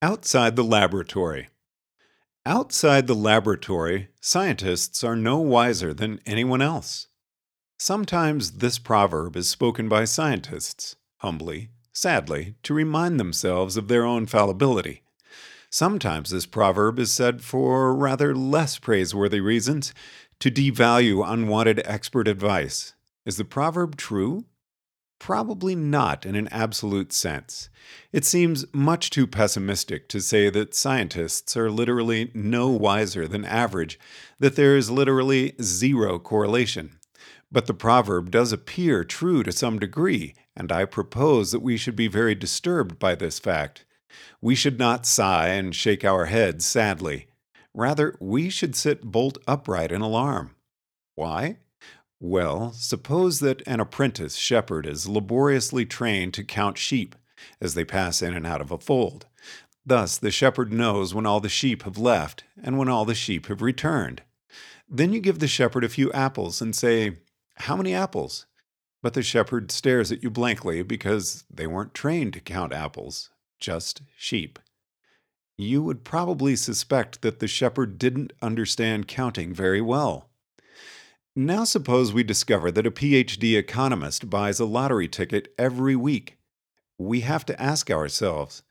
Outside the laboratory. Outside the laboratory, scientists are no wiser than anyone else. Sometimes this proverb is spoken by scientists, humbly, sadly, to remind themselves of their own fallibility. Sometimes this proverb is said for rather less praiseworthy reasons, to devalue unwanted expert advice. Is the proverb true? Probably not in an absolute sense. It seems much too pessimistic to say that scientists are literally no wiser than average, that there is literally zero correlation. But the proverb does appear true to some degree, and I propose that we should be very disturbed by this fact. We should not sigh and shake our heads sadly. Rather, we should sit bolt upright in alarm. Why? Well, suppose that an apprentice shepherd is laboriously trained to count sheep as they pass in and out of a fold. Thus, the shepherd knows when all the sheep have left and when all the sheep have returned. Then you give the shepherd a few apples and say, How many apples? But the shepherd stares at you blankly because they weren't trained to count apples, just sheep. You would probably suspect that the shepherd didn't understand counting very well. Now, suppose we discover that a PhD economist buys a lottery ticket every week. We have to ask ourselves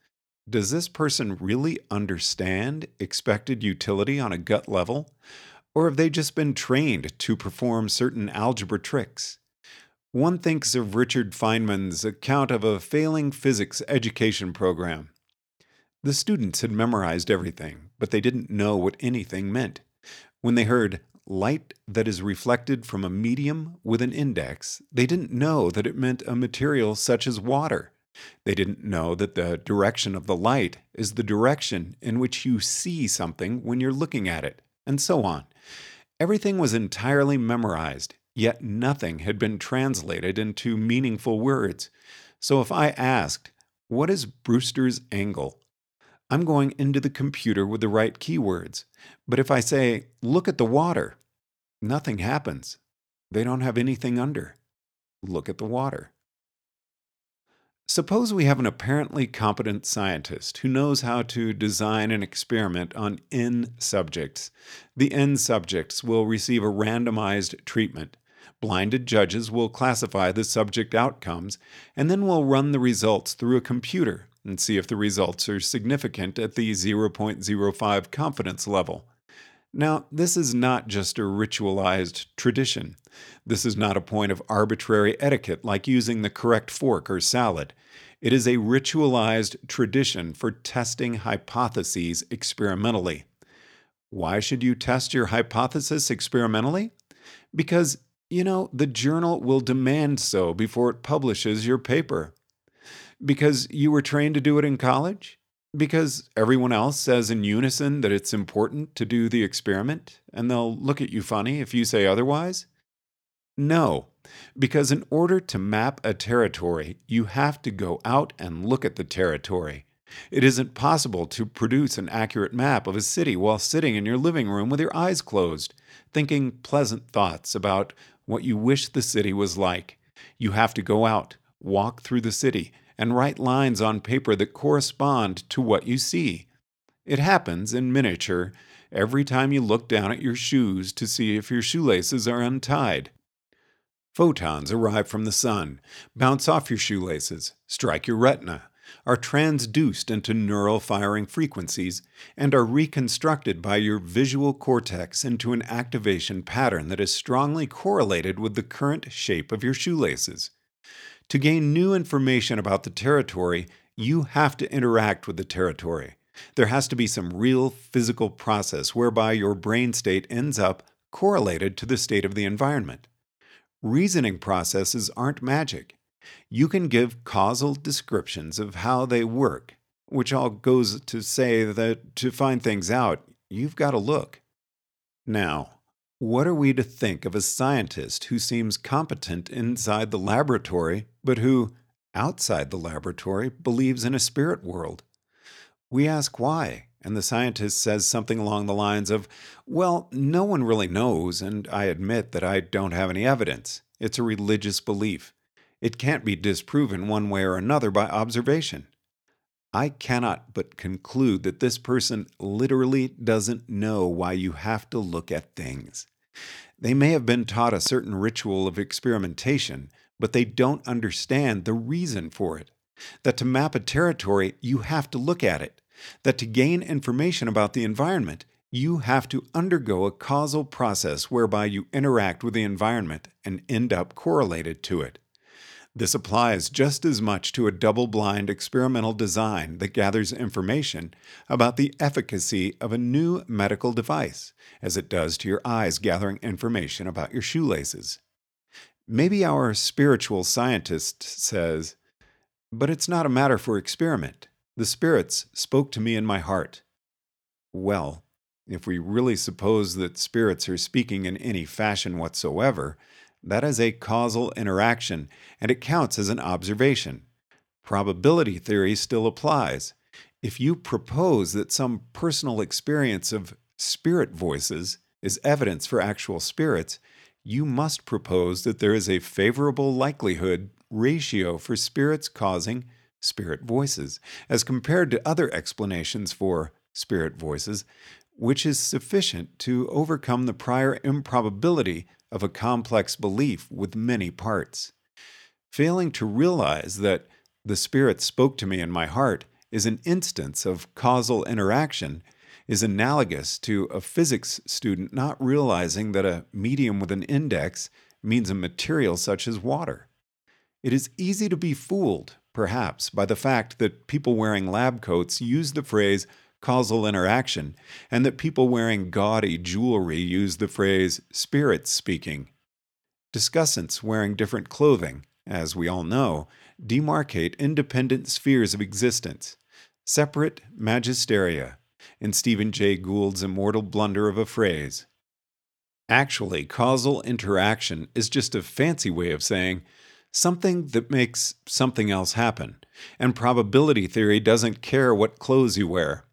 does this person really understand expected utility on a gut level? Or have they just been trained to perform certain algebra tricks? One thinks of Richard Feynman's account of a failing physics education program. The students had memorized everything, but they didn't know what anything meant. When they heard light that is reflected from a medium with an index, they didn't know that it meant a material such as water. They didn't know that the direction of the light is the direction in which you see something when you're looking at it, and so on. Everything was entirely memorized, yet nothing had been translated into meaningful words. So if I asked, What is Brewster's angle? I'm going into the computer with the right keywords. But if I say, look at the water, nothing happens. They don't have anything under. Look at the water. Suppose we have an apparently competent scientist who knows how to design an experiment on N subjects. The N subjects will receive a randomized treatment. Blinded judges will classify the subject outcomes and then will run the results through a computer and see if the results are significant at the 0.05 confidence level. Now, this is not just a ritualized tradition. This is not a point of arbitrary etiquette like using the correct fork or salad. It is a ritualized tradition for testing hypotheses experimentally. Why should you test your hypothesis experimentally? Because, you know, the journal will demand so before it publishes your paper. Because you were trained to do it in college? Because everyone else says in unison that it's important to do the experiment, and they'll look at you funny if you say otherwise? No, because in order to map a territory, you have to go out and look at the territory. It isn't possible to produce an accurate map of a city while sitting in your living room with your eyes closed, thinking pleasant thoughts about what you wish the city was like. You have to go out, walk through the city, and write lines on paper that correspond to what you see. It happens in miniature every time you look down at your shoes to see if your shoelaces are untied. Photons arrive from the sun, bounce off your shoelaces, strike your retina, are transduced into neural firing frequencies, and are reconstructed by your visual cortex into an activation pattern that is strongly correlated with the current shape of your shoelaces. To gain new information about the territory, you have to interact with the territory. There has to be some real physical process whereby your brain state ends up correlated to the state of the environment. Reasoning processes aren't magic. You can give causal descriptions of how they work, which all goes to say that to find things out, you've got to look. Now, what are we to think of a scientist who seems competent inside the laboratory, but who, outside the laboratory, believes in a spirit world? We ask why, and the scientist says something along the lines of, Well, no one really knows, and I admit that I don't have any evidence. It's a religious belief. It can't be disproven one way or another by observation. I cannot but conclude that this person literally doesn't know why you have to look at things. They may have been taught a certain ritual of experimentation, but they don't understand the reason for it. That to map a territory, you have to look at it. That to gain information about the environment, you have to undergo a causal process whereby you interact with the environment and end up correlated to it. This applies just as much to a double blind experimental design that gathers information about the efficacy of a new medical device as it does to your eyes gathering information about your shoelaces. Maybe our spiritual scientist says, but it's not a matter for experiment. The spirits spoke to me in my heart. Well, if we really suppose that spirits are speaking in any fashion whatsoever, that is a causal interaction, and it counts as an observation. Probability theory still applies. If you propose that some personal experience of spirit voices is evidence for actual spirits, you must propose that there is a favorable likelihood ratio for spirits causing spirit voices, as compared to other explanations for spirit voices, which is sufficient to overcome the prior improbability of a complex belief with many parts. Failing to realize that the Spirit spoke to me in my heart is an instance of causal interaction is analogous to a physics student not realizing that a medium with an index means a material such as water. It is easy to be fooled, perhaps, by the fact that people wearing lab coats use the phrase causal interaction, and that people wearing gaudy jewelry use the phrase spirits speaking. Discussants wearing different clothing, as we all know, demarcate independent spheres of existence, separate magisteria, in Stephen Jay Gould's immortal blunder of a phrase. Actually, causal interaction is just a fancy way of saying something that makes something else happen, and probability theory doesn't care what clothes you wear.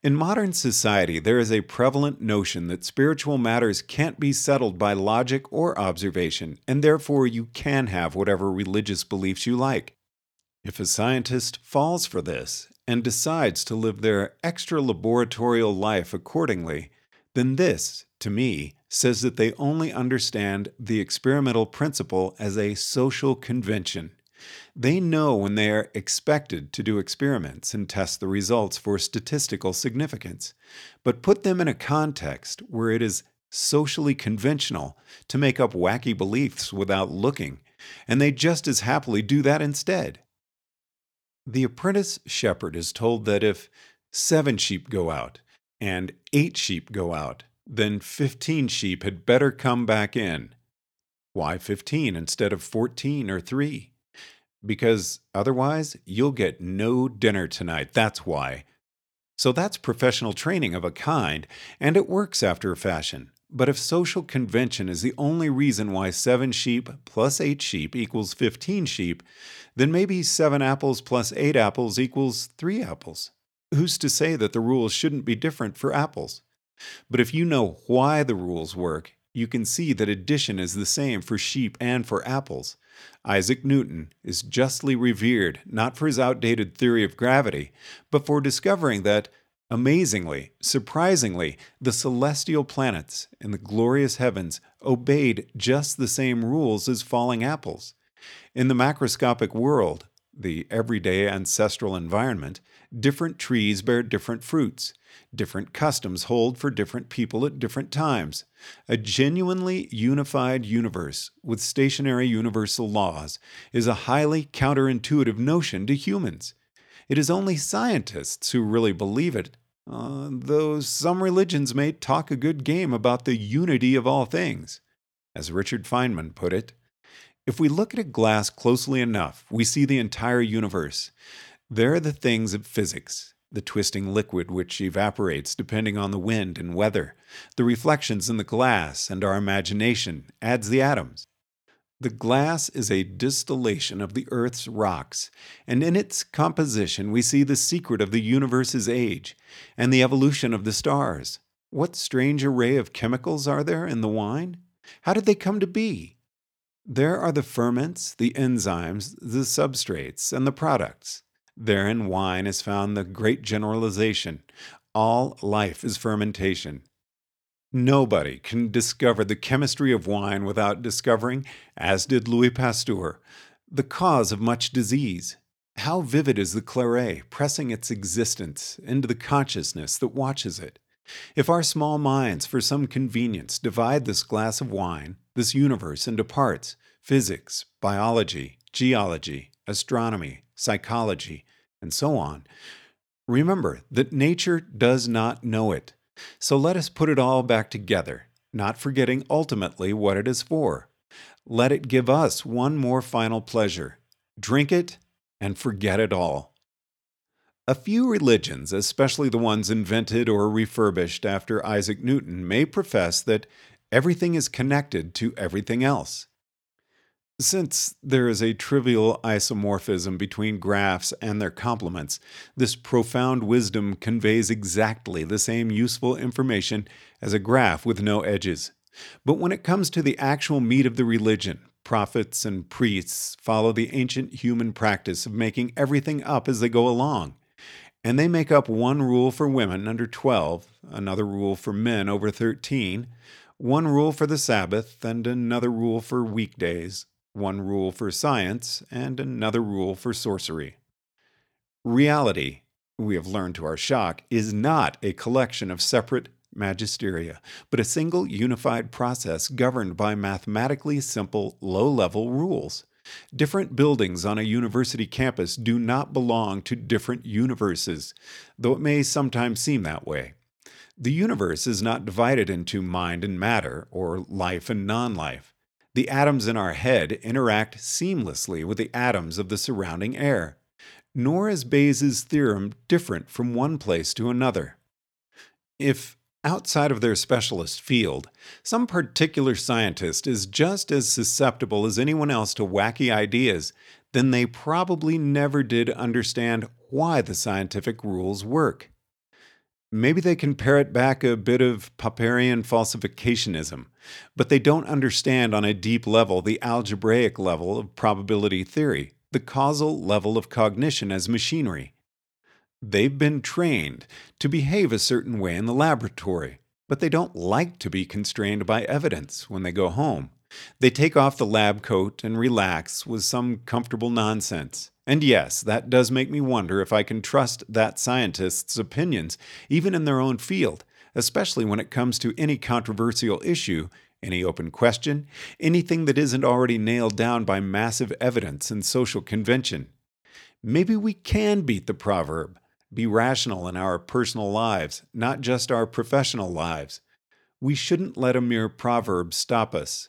In modern society, there is a prevalent notion that spiritual matters can't be settled by logic or observation, and therefore you can have whatever religious beliefs you like. If a scientist falls for this and decides to live their extra laboratorial life accordingly, then this, to me, says that they only understand the experimental principle as a social convention. They know when they are expected to do experiments and test the results for statistical significance, but put them in a context where it is socially conventional to make up wacky beliefs without looking, and they just as happily do that instead. The apprentice shepherd is told that if seven sheep go out and eight sheep go out, then fifteen sheep had better come back in. Why fifteen instead of fourteen or three? Because otherwise you'll get no dinner tonight. That's why. So that's professional training of a kind, and it works after a fashion. But if social convention is the only reason why seven sheep plus eight sheep equals 15 sheep, then maybe seven apples plus eight apples equals three apples. Who's to say that the rules shouldn't be different for apples? But if you know why the rules work, you can see that addition is the same for sheep and for apples. Isaac Newton is justly revered not for his outdated theory of gravity, but for discovering that, amazingly, surprisingly, the celestial planets in the glorious heavens obeyed just the same rules as falling apples. In the macroscopic world, the everyday ancestral environment, different trees bear different fruits. Different customs hold for different people at different times. A genuinely unified universe with stationary universal laws is a highly counterintuitive notion to humans. It is only scientists who really believe it, uh, though some religions may talk a good game about the unity of all things. As Richard Feynman put it, if we look at a glass closely enough, we see the entire universe. There are the things of physics, the twisting liquid which evaporates depending on the wind and weather, the reflections in the glass, and our imagination adds the atoms. The glass is a distillation of the Earth's rocks, and in its composition we see the secret of the universe's age and the evolution of the stars. What strange array of chemicals are there in the wine? How did they come to be? There are the ferments, the enzymes, the substrates, and the products. Therein, wine is found the great generalization. All life is fermentation. Nobody can discover the chemistry of wine without discovering, as did Louis Pasteur, the cause of much disease. How vivid is the claret pressing its existence into the consciousness that watches it. If our small minds, for some convenience, divide this glass of wine, this universe, into parts physics, biology, geology, astronomy, psychology, and so on. Remember that nature does not know it. So let us put it all back together, not forgetting ultimately what it is for. Let it give us one more final pleasure drink it and forget it all. A few religions, especially the ones invented or refurbished after Isaac Newton, may profess that everything is connected to everything else. Since there is a trivial isomorphism between graphs and their complements, this profound wisdom conveys exactly the same useful information as a graph with no edges. But when it comes to the actual meat of the religion, prophets and priests follow the ancient human practice of making everything up as they go along. And they make up one rule for women under 12, another rule for men over 13, one rule for the Sabbath, and another rule for weekdays, one rule for science, and another rule for sorcery. Reality, we have learned to our shock, is not a collection of separate magisteria, but a single unified process governed by mathematically simple, low level rules. Different buildings on a university campus do not belong to different universes, though it may sometimes seem that way. The universe is not divided into mind and matter, or life and non life. The atoms in our head interact seamlessly with the atoms of the surrounding air. Nor is Bayes' theorem different from one place to another. If outside of their specialist field, some particular scientist is just as susceptible as anyone else to wacky ideas, then they probably never did understand why the scientific rules work. Maybe they can parrot back a bit of Popperian falsificationism, but they don't understand on a deep level the algebraic level of probability theory, the causal level of cognition as machinery. They've been trained to behave a certain way in the laboratory, but they don't like to be constrained by evidence when they go home. They take off the lab coat and relax with some comfortable nonsense. And yes, that does make me wonder if I can trust that scientist's opinions, even in their own field, especially when it comes to any controversial issue, any open question, anything that isn't already nailed down by massive evidence and social convention. Maybe we can beat the proverb be rational in our personal lives, not just our professional lives. We shouldn't let a mere proverb stop us.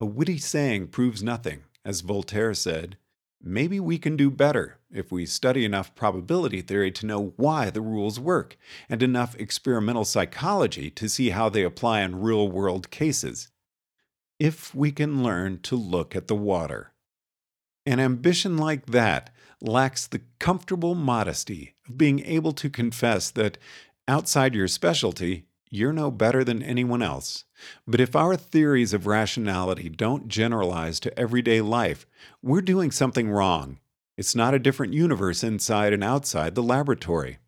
A witty saying proves nothing, as Voltaire said. Maybe we can do better if we study enough probability theory to know why the rules work, and enough experimental psychology to see how they apply in real world cases. If we can learn to look at the water. An ambition like that lacks the comfortable modesty of being able to confess that outside your specialty, you're no better than anyone else. But if our theories of rationality don't generalize to everyday life, we're doing something wrong. It's not a different universe inside and outside the laboratory.